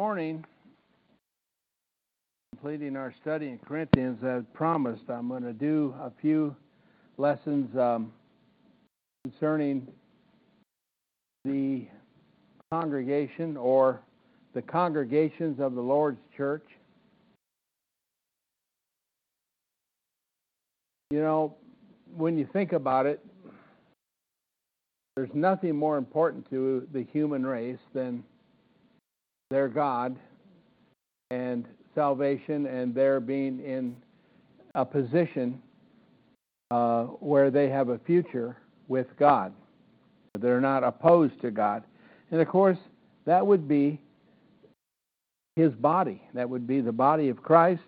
morning, completing our study in Corinthians, as promised, I'm going to do a few lessons um, concerning the congregation or the congregations of the Lord's church. You know, when you think about it, there's nothing more important to the human race than their God and salvation and their being in a position uh, where they have a future with God. They're not opposed to God. And of course, that would be his body. That would be the body of Christ.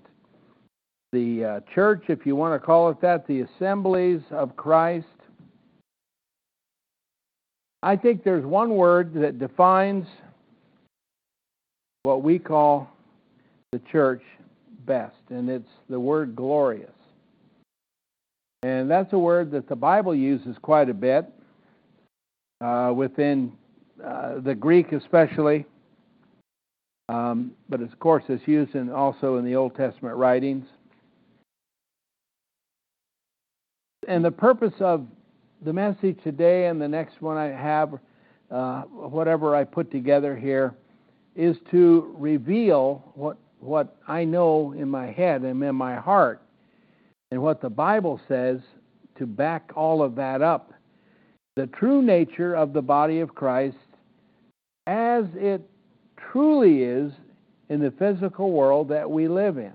The uh, church, if you want to call it that, the assemblies of Christ. I think there's one word that defines what we call the church best, and it's the word glorious. And that's a word that the Bible uses quite a bit uh, within uh, the Greek, especially. Um, but of course, it's used in, also in the Old Testament writings. And the purpose of the message today and the next one I have, uh, whatever I put together here, is to reveal what, what I know in my head and in my heart, and what the Bible says to back all of that up. The true nature of the body of Christ as it truly is in the physical world that we live in.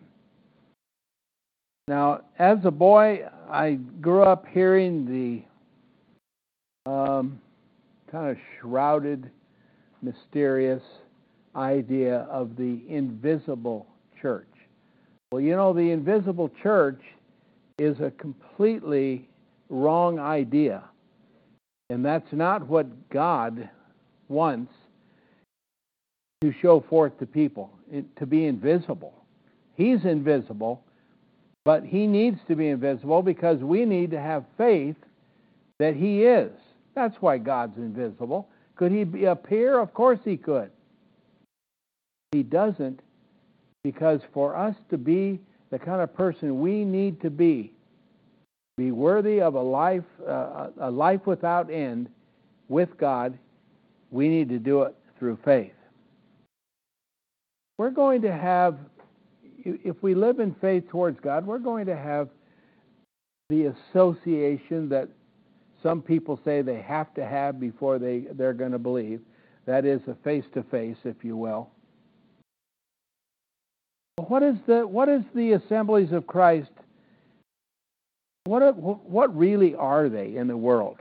Now, as a boy, I grew up hearing the um, kind of shrouded, mysterious idea of the invisible church. Well, you know, the invisible church is a completely wrong idea. And that's not what God wants to show forth to people, to be invisible. He's invisible, but he needs to be invisible because we need to have faith that he is. That's why God's invisible. Could he appear? Of course he could. He doesn't because for us to be the kind of person we need to be, be worthy of a life, uh, a life without end with God, we need to do it through faith. We're going to have, if we live in faith towards God, we're going to have the association that some people say they have to have before they, they're going to believe. That is a face to face, if you will. What is the what is the assemblies of Christ? What what really are they in the world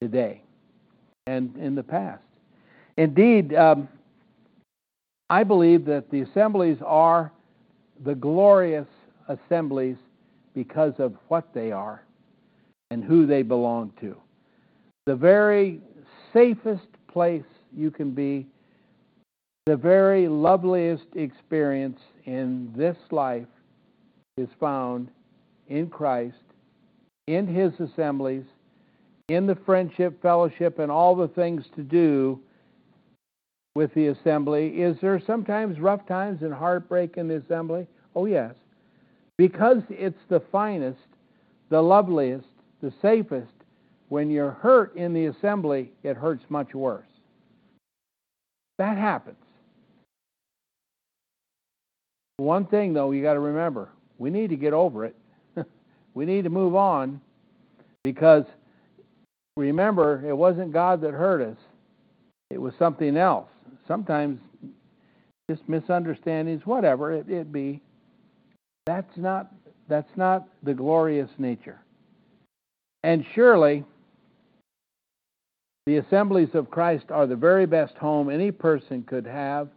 today and in the past? Indeed, um, I believe that the assemblies are the glorious assemblies because of what they are and who they belong to. The very safest place you can be the very loveliest experience in this life is found in Christ, in His assemblies, in the friendship, fellowship, and all the things to do with the assembly. Is there sometimes rough times and heartbreak in the assembly? Oh, yes. Because it's the finest, the loveliest, the safest, when you're hurt in the assembly, it hurts much worse. That happens. One thing, though, you got to remember we need to get over it. we need to move on because remember, it wasn't God that hurt us, it was something else. Sometimes just misunderstandings, whatever it, it be. That's not that's not the glorious nature. And surely the assemblies of Christ are the very best home any person could have.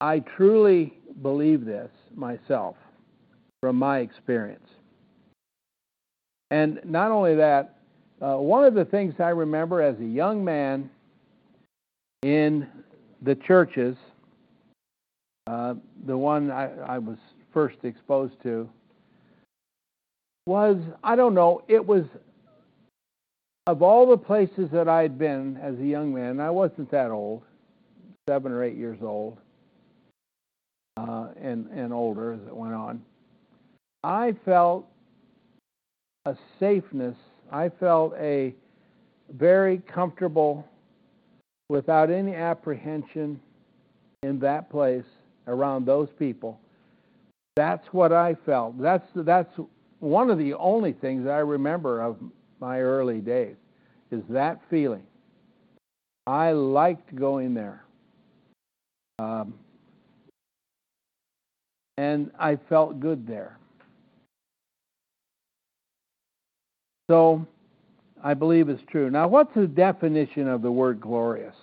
I truly believe this myself from my experience. And not only that, uh, one of the things I remember as a young man in the churches, uh, the one I, I was first exposed to, was I don't know, it was of all the places that I had been as a young man, I wasn't that old, seven or eight years old, and and older as it went on, I felt a safeness. I felt a very comfortable, without any apprehension, in that place around those people. That's what I felt. That's that's one of the only things I remember of my early days is that feeling. I liked going there. Um, and I felt good there. So I believe it's true. Now, what's the definition of the word glorious?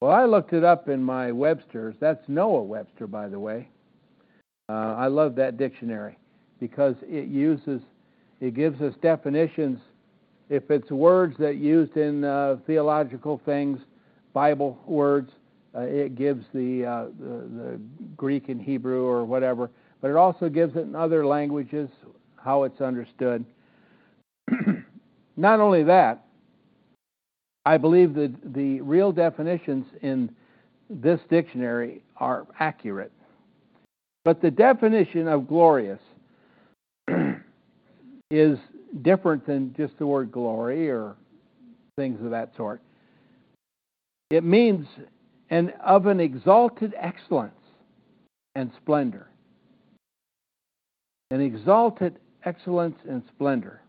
Well, I looked it up in my Webster's. That's Noah Webster, by the way. Uh, I love that dictionary because it uses, it gives us definitions. If it's words that used in uh, theological things, Bible words, uh, it gives the, uh, the, the Greek and Hebrew or whatever, but it also gives it in other languages how it's understood. Not only that, I believe that the real definitions in this dictionary are accurate. But the definition of glorious is different than just the word glory or things of that sort. It means and of an exalted excellence and splendor. An exalted excellence and splendor.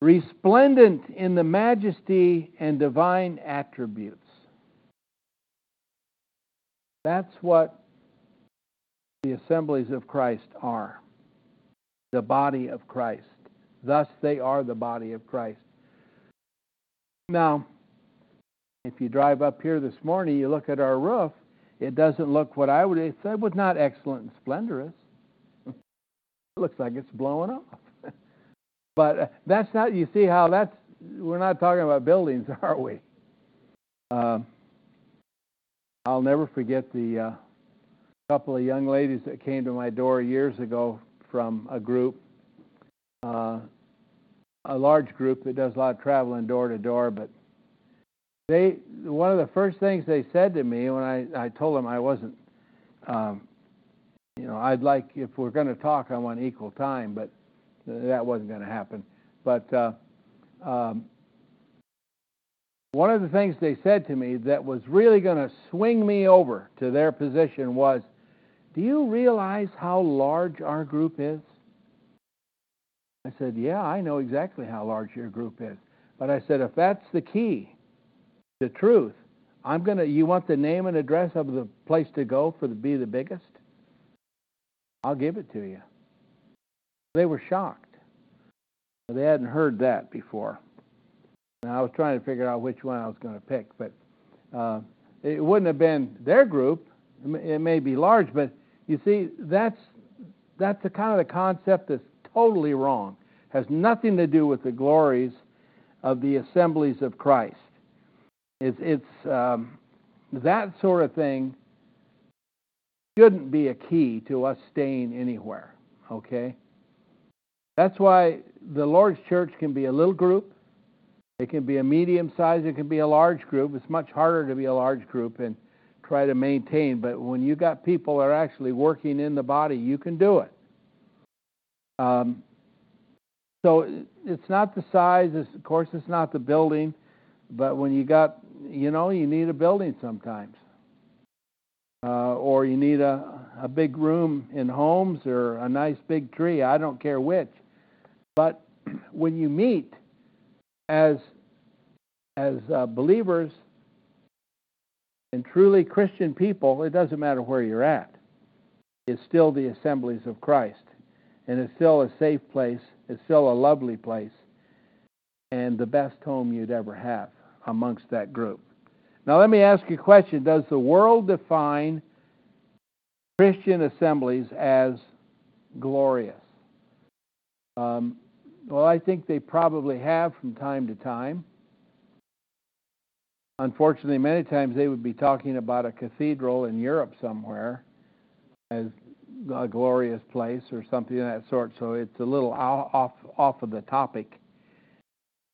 Resplendent in the majesty and divine attributes. That's what the assemblies of Christ are the body of Christ. Thus, they are the body of Christ. Now, if you drive up here this morning, you look at our roof, it doesn't look what I would say was not excellent and splendorous. it looks like it's blowing off. but uh, that's not, you see how that's, we're not talking about buildings, are we? Uh, I'll never forget the uh, couple of young ladies that came to my door years ago from a group, uh, a large group that does a lot of traveling door to door, but they one of the first things they said to me when I, I told them I wasn't, um, you know, I'd like if we're going to talk, I want equal time, but that wasn't going to happen. But uh, um, one of the things they said to me that was really going to swing me over to their position was, "Do you realize how large our group is?" I said, "Yeah, I know exactly how large your group is." But I said, if that's the key, the truth. I'm gonna. You want the name and address of the place to go for the be the biggest? I'll give it to you. They were shocked. They hadn't heard that before. Now I was trying to figure out which one I was going to pick, but uh, it wouldn't have been their group. It may be large, but you see, that's that's the kind of the concept that's totally wrong. Has nothing to do with the glories of the assemblies of Christ. It's, it's um, that sort of thing shouldn't be a key to us staying anywhere, okay? That's why the Lord's church can be a little group, it can be a medium size, it can be a large group. It's much harder to be a large group and try to maintain, but when you got people that are actually working in the body, you can do it. Um, so it's not the size, of course, it's not the building, but when you got you know, you need a building sometimes. Uh, or you need a, a big room in homes or a nice big tree. I don't care which. But when you meet as as uh, believers and truly Christian people, it doesn't matter where you're at. It's still the assemblies of Christ, and it's still a safe place. It's still a lovely place, and the best home you'd ever have amongst that group. Now, let me ask you a question Does the world define Christian assemblies as glorious? Um, well, I think they probably have from time to time. Unfortunately, many times they would be talking about a cathedral in Europe somewhere as a glorious place or something of that sort, so it's a little off, off of the topic.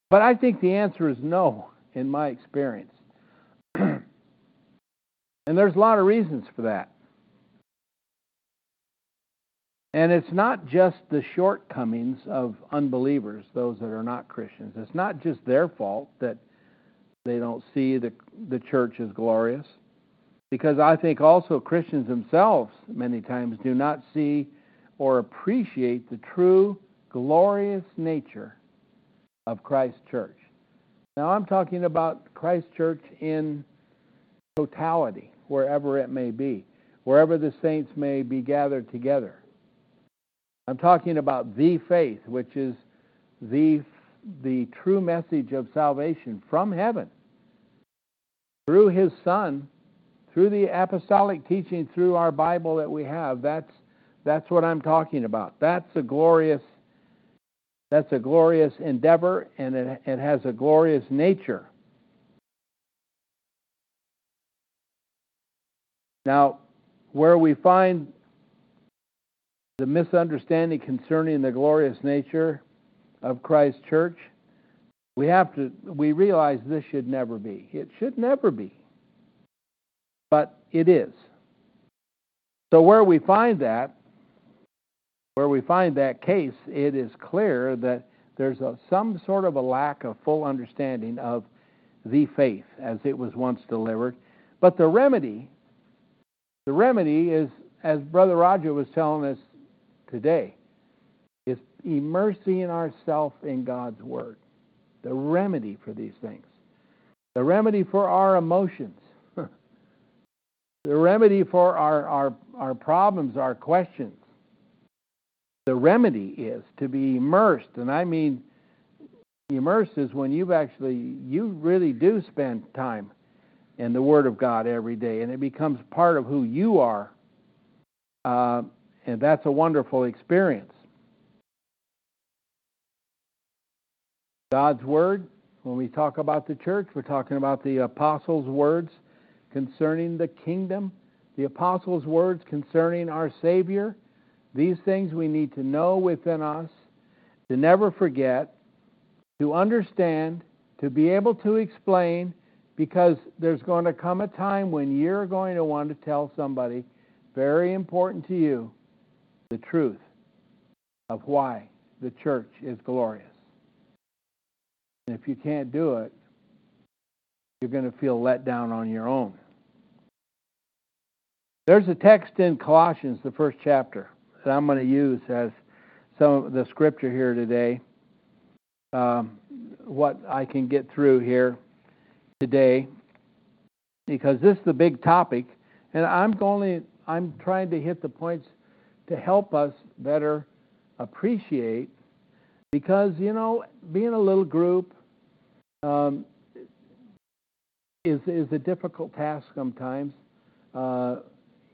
But I think the answer is no in my experience. And there's a lot of reasons for that. And it's not just the shortcomings of unbelievers, those that are not Christians. It's not just their fault that they don't see the, the church as glorious. Because I think also Christians themselves, many times, do not see or appreciate the true glorious nature of Christ's church. Now, I'm talking about Christ's church in totality, wherever it may be, wherever the saints may be gathered together. I'm talking about the faith, which is the, the true message of salvation from heaven through his Son, through the apostolic teaching, through our Bible that we have. That's, that's what I'm talking about. That's a glorious that's a glorious endeavor and it, it has a glorious nature. Now, where we find the misunderstanding concerning the glorious nature of Christ's church, we have to we realize this should never be. It should never be. But it is. So where we find that, where we find that case, it is clear that there's a, some sort of a lack of full understanding of the faith as it was once delivered. But the remedy, the remedy is, as Brother Roger was telling us today is immersing ourselves in God's Word. The remedy for these things. The remedy for our emotions. the remedy for our, our, our problems, our questions. The remedy is to be immersed, and I mean immersed is when you've actually, you really do spend time in the Word of God every day, and it becomes part of who you are. Uh, and that's a wonderful experience. God's Word, when we talk about the church, we're talking about the apostles' words concerning the kingdom, the apostles' words concerning our Savior. These things we need to know within us, to never forget, to understand, to be able to explain, because there's going to come a time when you're going to want to tell somebody very important to you the truth of why the church is glorious. And if you can't do it, you're going to feel let down on your own. There's a text in Colossians, the first chapter, that I'm going to use as some of the scripture here today. Um, what I can get through here today, because this is the big topic, and I'm only I'm trying to hit the points to help us better appreciate because you know being a little group um, is is a difficult task sometimes uh,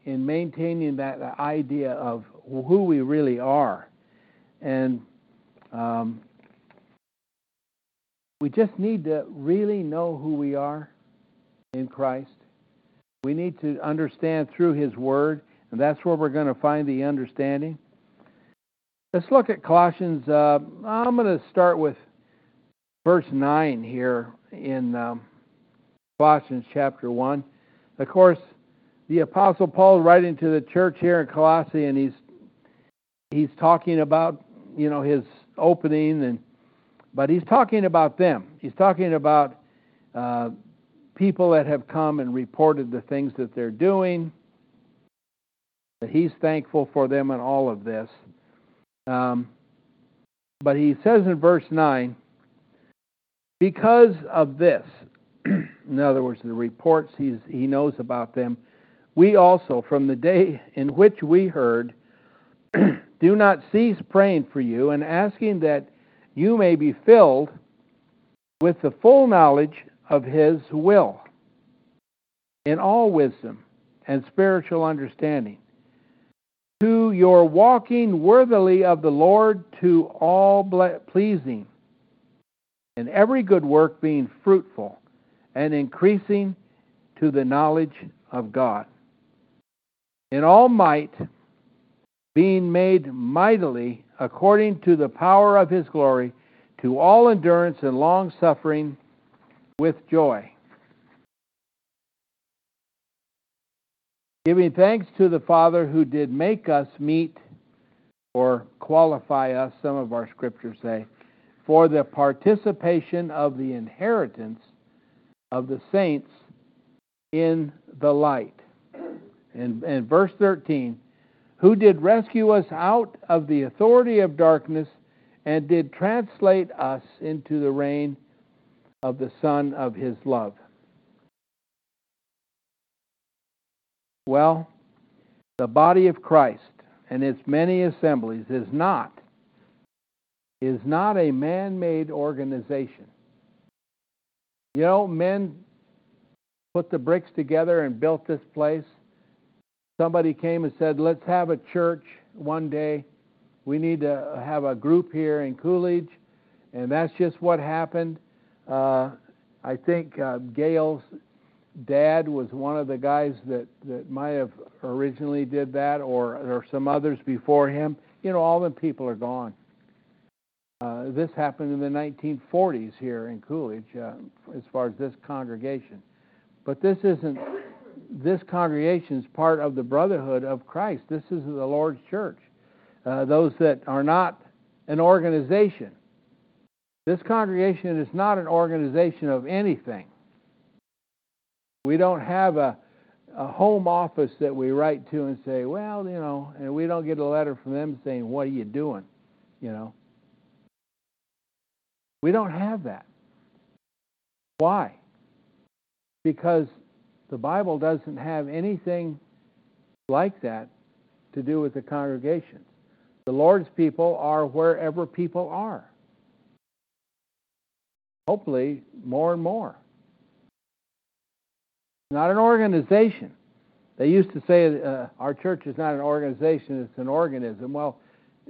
in maintaining that idea of who we really are and um, we just need to really know who we are in Christ. We need to understand through His Word and that's where we're going to find the understanding. Let's look at Colossians. Uh, I'm going to start with verse 9 here in um, Colossians chapter 1. Of course, the Apostle Paul writing to the church here in Colossae, and he's he's talking about you know his opening, and but he's talking about them. He's talking about uh, people that have come and reported the things that they're doing that he's thankful for them and all of this. Um, but he says in verse 9, because of this, in other words, the reports he's, he knows about them, we also, from the day in which we heard, do not cease praying for you and asking that you may be filled with the full knowledge of his will in all wisdom and spiritual understanding to your walking worthily of the Lord to all pleasing, and every good work being fruitful and increasing to the knowledge of God. In all might, being made mightily according to the power of his glory, to all endurance and long suffering with joy Giving thanks to the Father who did make us meet or qualify us, some of our scriptures say, for the participation of the inheritance of the saints in the light. And, verse 13, who did rescue us out of the authority of darkness and did translate us into the reign of the Son of his love. Well, the body of Christ and its many assemblies is not is not a man-made organization. You know, men put the bricks together and built this place. Somebody came and said, "Let's have a church one day. We need to have a group here in Coolidge," and that's just what happened. Uh, I think uh, Gail's dad was one of the guys that, that might have originally did that, or or some others before him. You know, all the people are gone. Uh, this happened in the 1940s here in Coolidge, uh, as far as this congregation. But this isn't. This congregation is part of the brotherhood of Christ. This is the Lord's church. Uh, those that are not an organization. This congregation is not an organization of anything. We don't have a, a home office that we write to and say, well, you know, and we don't get a letter from them saying, what are you doing? You know. We don't have that. Why? Because the Bible doesn't have anything like that to do with the congregations. The Lord's people are wherever people are. Hopefully, more and more not an organization. They used to say uh, our church is not an organization, it's an organism. Well,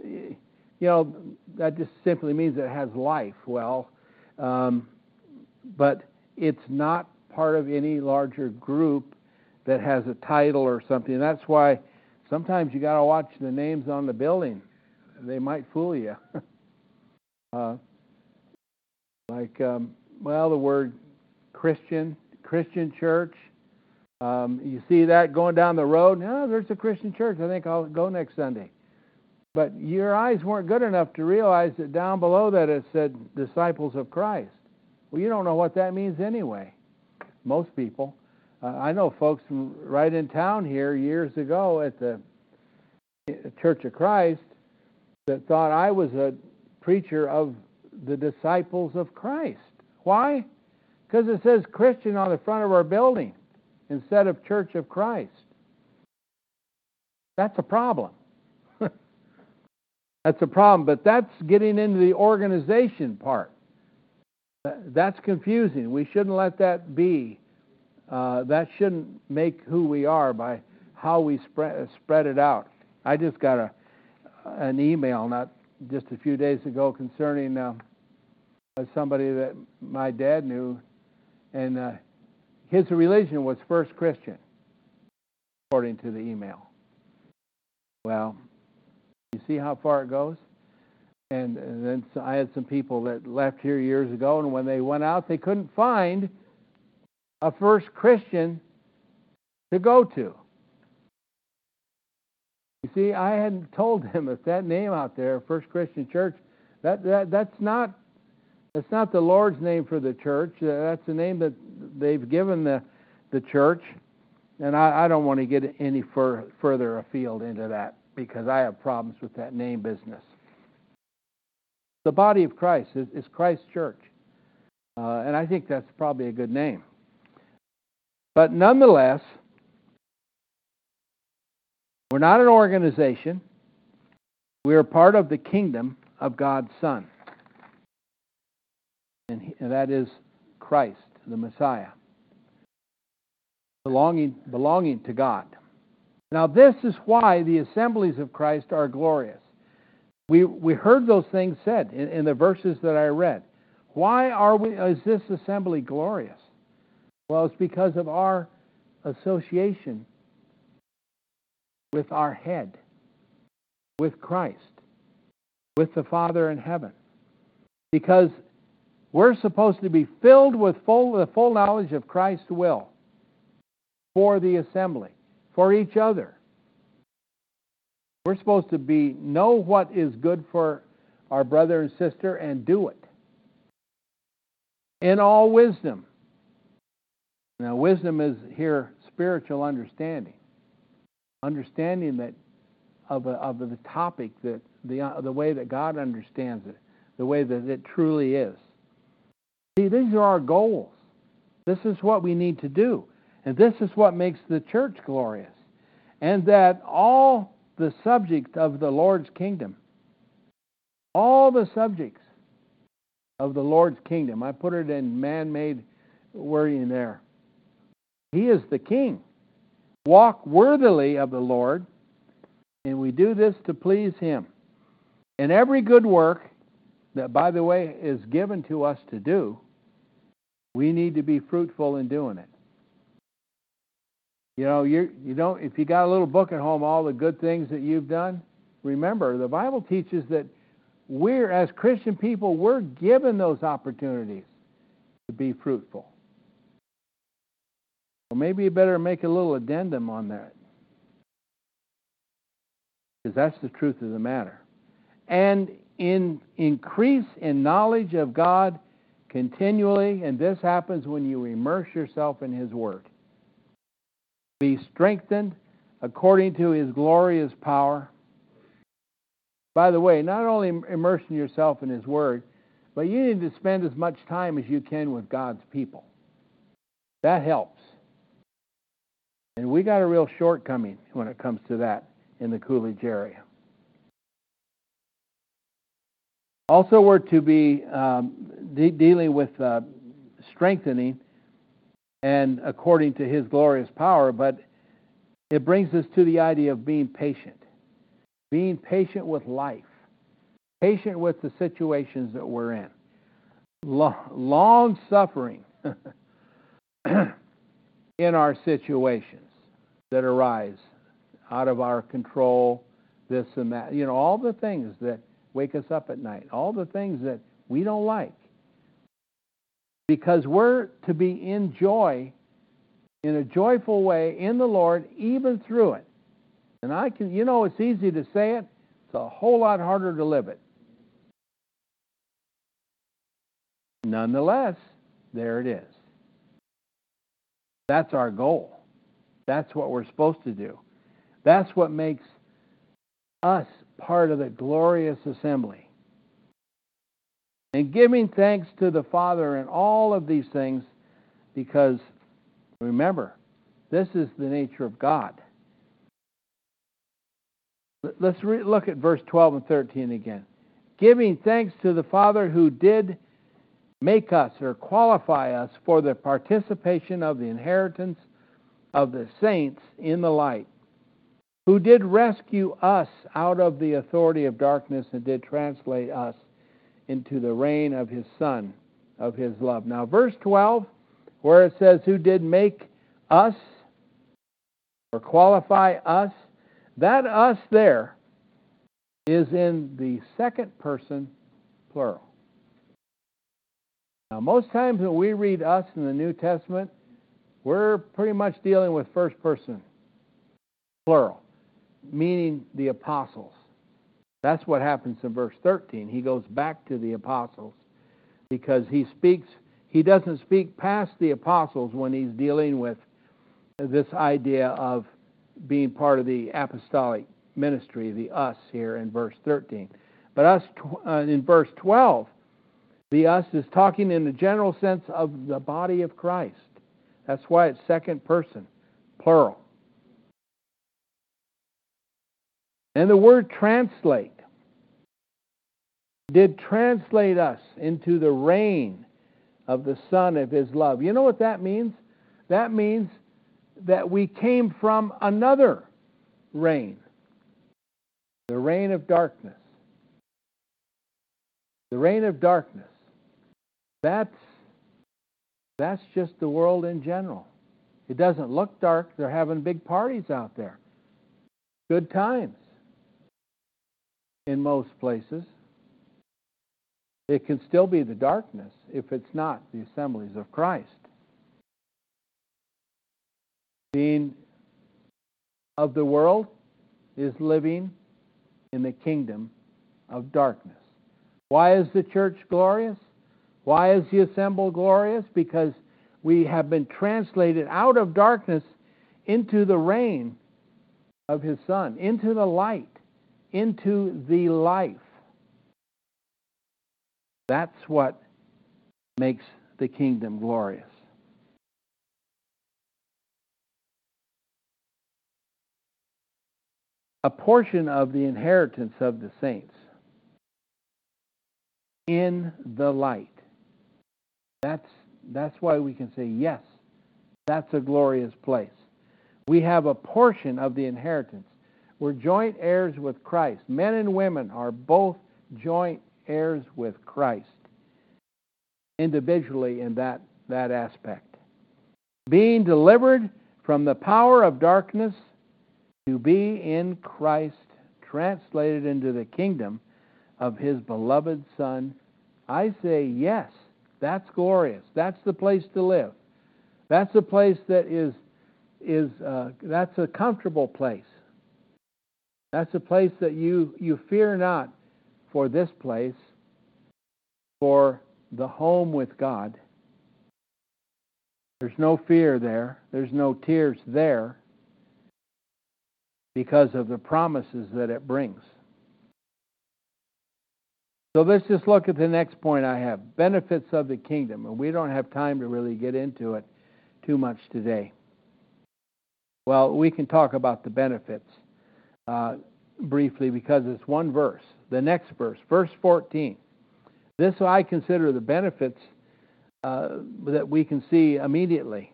you know, that just simply means it has life. Well, um, but it's not part of any larger group that has a title or something. That's why sometimes you got to watch the names on the building. They might fool you. uh, like, um, well, the word Christian, Christian church, um, you see that going down the road. No, there's a Christian church. I think I'll go next Sunday. But your eyes weren't good enough to realize that down below that it said disciples of Christ. Well, you don't know what that means anyway. Most people. Uh, I know folks from right in town here years ago at the Church of Christ that thought I was a preacher of the disciples of Christ. Why? Because it says Christian on the front of our building instead of Church of Christ. That's a problem. that's a problem, but that's getting into the organization part. That's confusing. We shouldn't let that be. Uh, that shouldn't make who we are by how we spread, spread it out. I just got a, an email not just a few days ago concerning uh, somebody that my dad knew, and uh, his religion was first Christian, according to the email. Well, you see how far it goes? And, and then I had some people that left here years ago, and when they went out, they couldn't find a first Christian to go to. You see, I hadn't told them if that name out there, First Christian Church, that, that that's not that's not the Lord's name for the church. Uh, that's the name that they've given the the church, and I, I don't want to get any fur, further afield into that because I have problems with that name business. The body of Christ is, is Christ's church, uh, and I think that's probably a good name. But nonetheless, we're not an organization. We are part of the kingdom of God's Son and, he, and that is Christ, the Messiah, belonging, belonging to God. Now, this is why the assemblies of Christ are glorious. We, we heard those things said in, in the verses that I read. Why are we, is this assembly glorious? Well, it's because of our association with our head, with Christ, with the Father in heaven. Because we're supposed to be filled with full, the full knowledge of Christ's will for the assembly, for each other. We're supposed to be know what is good for our brother and sister and do it. In all wisdom. Now, wisdom is here spiritual understanding. Understanding that of, a, of the topic that the, uh, the way that God understands it, the way that it truly is. See, these are our goals. This is what we need to do. And this is what makes the church glorious. And that all the subject of the Lord's kingdom, all the subjects of the Lord's kingdom, I put it in man made wording there. He is the king. Walk worthily of the Lord, and we do this to please him. And every good work that, by the way, is given to us to do, we need to be fruitful in doing it. You know, you you don't if you got a little book at home, all the good things that you've done. Remember, the Bible teaches that we're as Christian people, we're given those opportunities to be fruitful. Well, maybe you better make a little addendum on that. Because that's the truth of the matter. And in increase in knowledge of God continually, and this happens when you immerse yourself in His Word be strengthened according to his glorious power. By the way, not only immersing yourself in his word, but you need to spend as much time as you can with God's people. That helps. And we got a real shortcoming when it comes to that in the Coolidge area. Also, we're to be um, de- dealing with uh, strengthening and according to his glorious power, but it brings us to the idea of being patient. Being patient with life, patient with the situations that we're in, long suffering in our situations that arise out of our control, this and that. You know, all the things that wake us up at night, all the things that we don't like because we're to be in joy, in a joyful way in the Lord, even through it. And I can, you know, it's easy to say it, it's a whole lot harder to live it. Nonetheless, there it is. That's our goal. That's what we're supposed to do. That's what makes us part of the glorious assembly and giving thanks to the Father in all of these things because remember, this is the nature of God. Let's re- look at verse 12 and 13 again. Giving thanks to the Father who did make us or qualify us for the participation of the inheritance of the saints in the light, who did rescue us out of the authority of darkness and did translate us into the reign of his Son, of his love. Now, verse 12, where it says, Who did make us or qualify us, that us there is in the second person plural. Now, most times when we read us in the New Testament, we're pretty much dealing with first person plural, meaning the apostles. That's what happens in verse 13. He goes back to the apostles because he speaks, he doesn't speak past the apostles when he's dealing with this idea of being part of the apostolic ministry, the us here in verse 13. But us uh, in verse 12, the us is talking in the general sense of the body of Christ. That's why it's second person, plural. And the word translate did translate us into the reign of the Son of His love. You know what that means? That means that we came from another reign, the reign of darkness. The reign of darkness. That's that's just the world in general. It doesn't look dark. They're having big parties out there. Good times in most places. It can still be the darkness if it's not the assemblies of Christ. Being of the world is living in the kingdom of darkness. Why is the church glorious? Why is the assembly glorious? Because we have been translated out of darkness into the reign of his Son, into the light, into the life. That's what makes the kingdom glorious. A portion of the inheritance of the saints in the light. That's, that's why we can say, yes, that's a glorious place. We have a portion of the inheritance. We're joint heirs with Christ. Men and women are both joint heirs with Christ individually in that, that aspect. Being delivered from the power of darkness to be in Christ, translated into the kingdom of his beloved Son, I say yes, that's glorious. That's the place to live. That's a place that is is uh, that's a comfortable place. That's a place that you you fear not for this place, for the home with God. There's no fear there. There's no tears there because of the promises that it brings. So let's just look at the next point I have benefits of the kingdom. And we don't have time to really get into it too much today. Well, we can talk about the benefits uh, briefly because it's one verse. The next verse, verse 14. This I consider the benefits uh, that we can see immediately.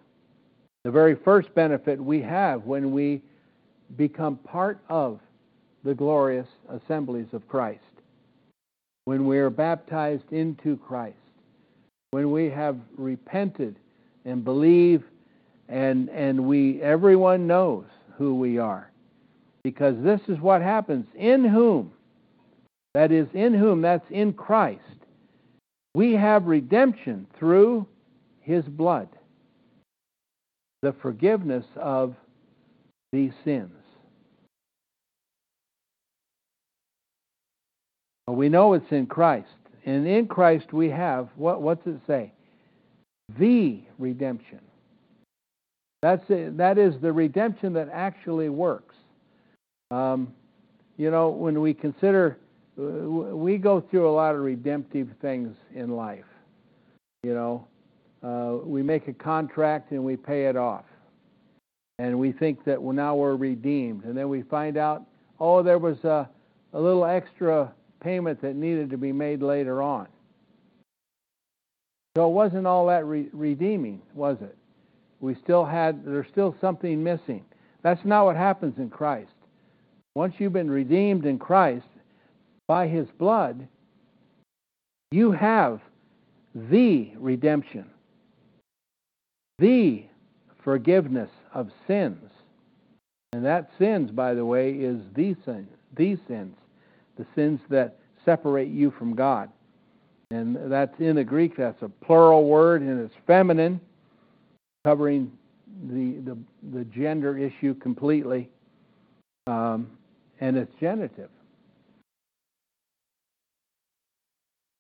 The very first benefit we have when we become part of the glorious assemblies of Christ when we are baptized into Christ, when we have repented and believe and and we everyone knows who we are. Because this is what happens in whom that is in whom that's in Christ. We have redemption through his blood. The forgiveness of these sins. Well, we know it's in Christ. And in Christ we have, what, what's it say? The redemption. That's it, that is the redemption that actually works. Um, you know, when we consider, we go through a lot of redemptive things in life. You know, uh, we make a contract and we pay it off. And we think that well, now we're redeemed. And then we find out, oh, there was a, a little extra payment that needed to be made later on. So it wasn't all that re- redeeming, was it? We still had, there's still something missing. That's not what happens in Christ. Once you've been redeemed in Christ by his blood, you have the redemption, the forgiveness of sins. And that sins, by the way, is the sin, these sins the sins that separate you from God. And that's in the Greek, that's a plural word, and it's feminine, covering the, the, the gender issue completely. Um, and it's genitive.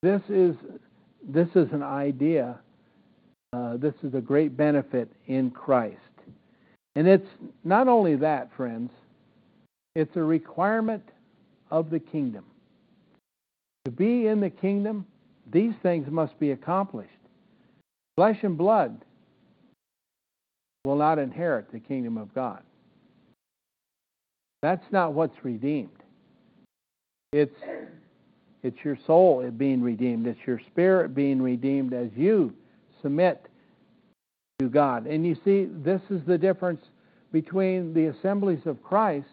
This is, this is an idea. Uh, this is a great benefit in Christ. And it's not only that, friends, it's a requirement of the kingdom. To be in the kingdom, these things must be accomplished. Flesh and blood will not inherit the kingdom of God. That's not what's redeemed. It's it's your soul being redeemed. It's your spirit being redeemed as you submit to God. And you see, this is the difference between the assemblies of Christ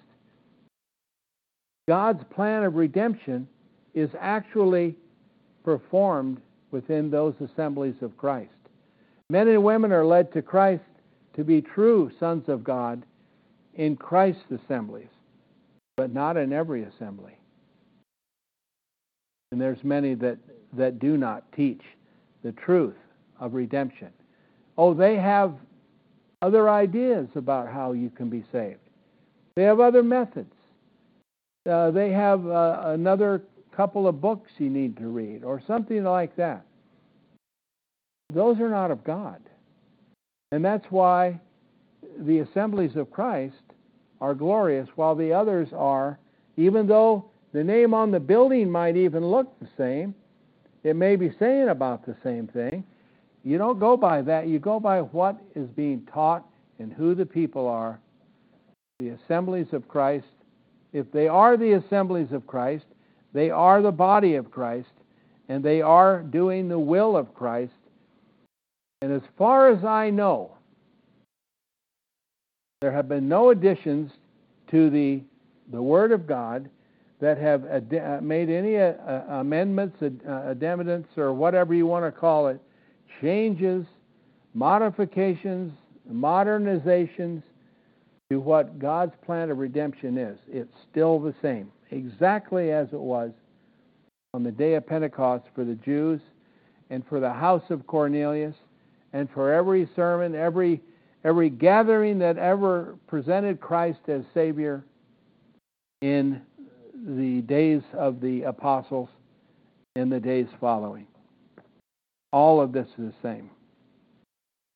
God's plan of redemption is actually performed within those assemblies of Christ. Men and women are led to Christ to be true sons of God in Christ's assemblies, but not in every assembly. And there's many that, that do not teach the truth of redemption. Oh, they have other ideas about how you can be saved. They have other methods. Uh, they have uh, another couple of books you need to read, or something like that. Those are not of God. And that's why the assemblies of Christ are glorious, while the others are, even though the name on the building might even look the same, it may be saying about the same thing. You don't go by that. You go by what is being taught and who the people are. The assemblies of Christ, if they are the assemblies of Christ, they are the body of Christ, and they are doing the will of Christ. And as far as I know, there have been no additions to the, the Word of God that have ad- uh, made any uh, uh, amendments, amendments, or whatever you want to call it, changes, modifications, modernizations to what God's plan of redemption is. It's still the same, exactly as it was on the day of Pentecost for the Jews and for the house of Cornelius and for every sermon, every every gathering that ever presented Christ as Savior in the days of the apostles and the days following. All of this is the same.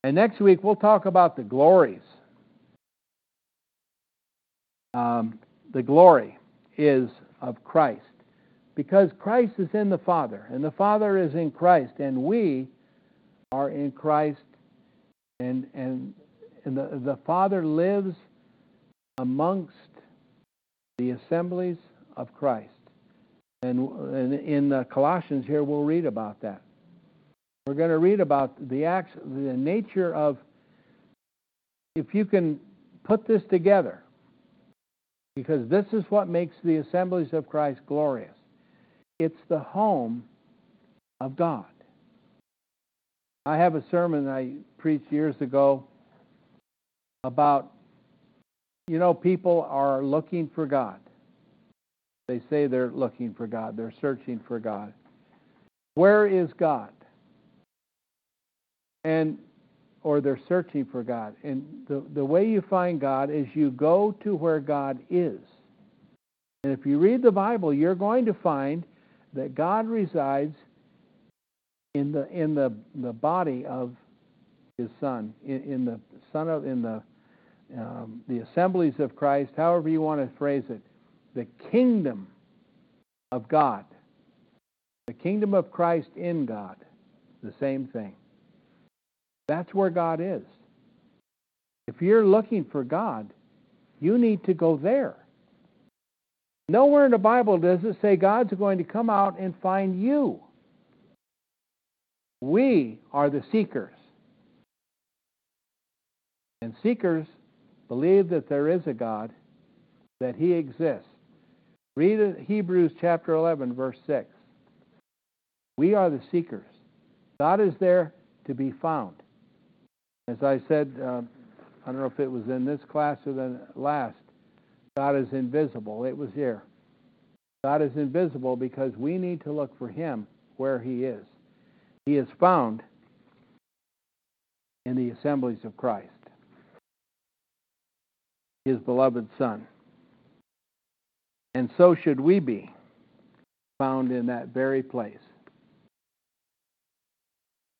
And next week we'll talk about the glories. Um, the glory is of Christ because Christ is in the Father and the Father is in Christ and we are in Christ and and, and the, the Father lives amongst the assemblies of Christ. And, in Colossians here, we'll read about that. We're going to read about the acts, the nature of, if you can put this together, because this is what makes the assemblies of Christ glorious. It's the home of God. I have a sermon I preached years ago about, you know, people are looking for God. They say they're looking for God, they're searching for God. Where is God? And or they're searching for God. And the, the way you find God is you go to where God is. And if you read the Bible, you're going to find that God resides in the in the, the body of his son, in, in the son of in the um, the assemblies of Christ, however you want to phrase it the kingdom of God, the kingdom of Christ in God, the same thing. That's where God is. If you're looking for God, you need to go there. Nowhere in the Bible does it say God's going to come out and find you. We are the seekers. And seekers believe that there is a God, that He exists. Read Hebrews chapter 11, verse 6. We are the seekers. God is there to be found. As I said, uh, I don't know if it was in this class or the last, God is invisible. It was here. God is invisible because we need to look for Him where He is. He is found in the assemblies of Christ, His beloved Son. And so should we be found in that very place.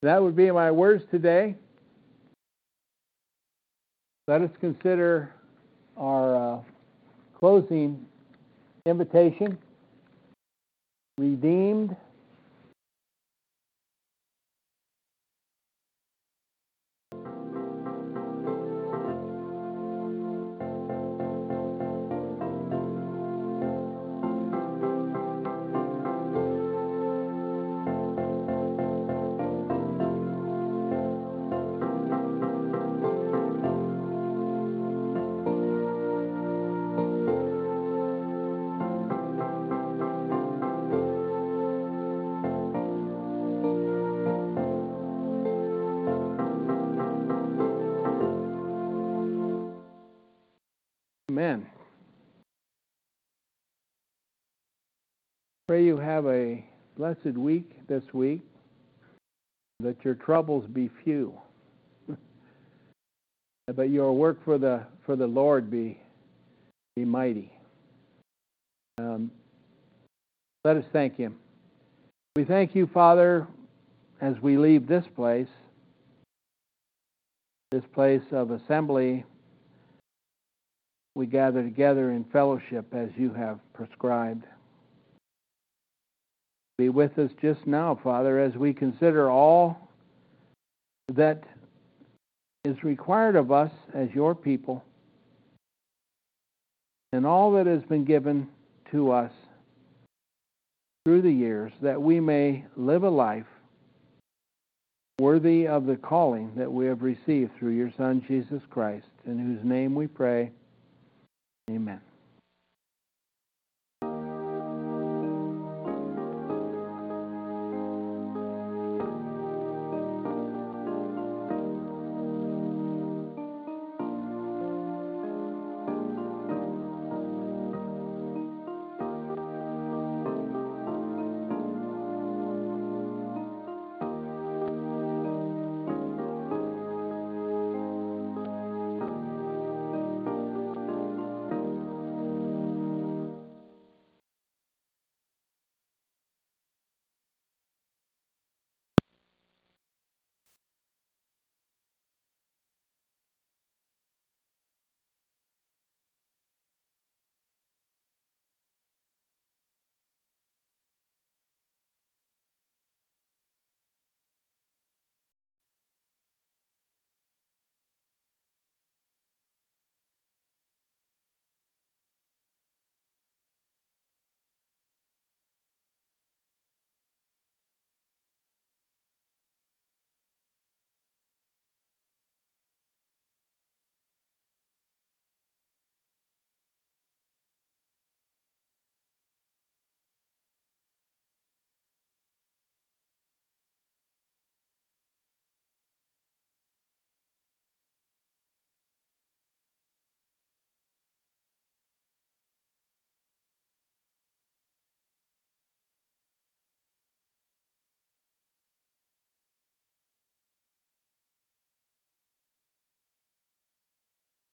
That would be my words today. Let us consider our uh, closing invitation redeemed Pray you have a blessed week this week, that your troubles be few, but your work for the for the Lord be be mighty. Um, let us thank Him. We thank you, Father, as we leave this place, this place of assembly. We gather together in fellowship as you have prescribed. Be with us just now, Father, as we consider all that is required of us as your people and all that has been given to us through the years that we may live a life worthy of the calling that we have received through your Son, Jesus Christ, in whose name we pray. Amen.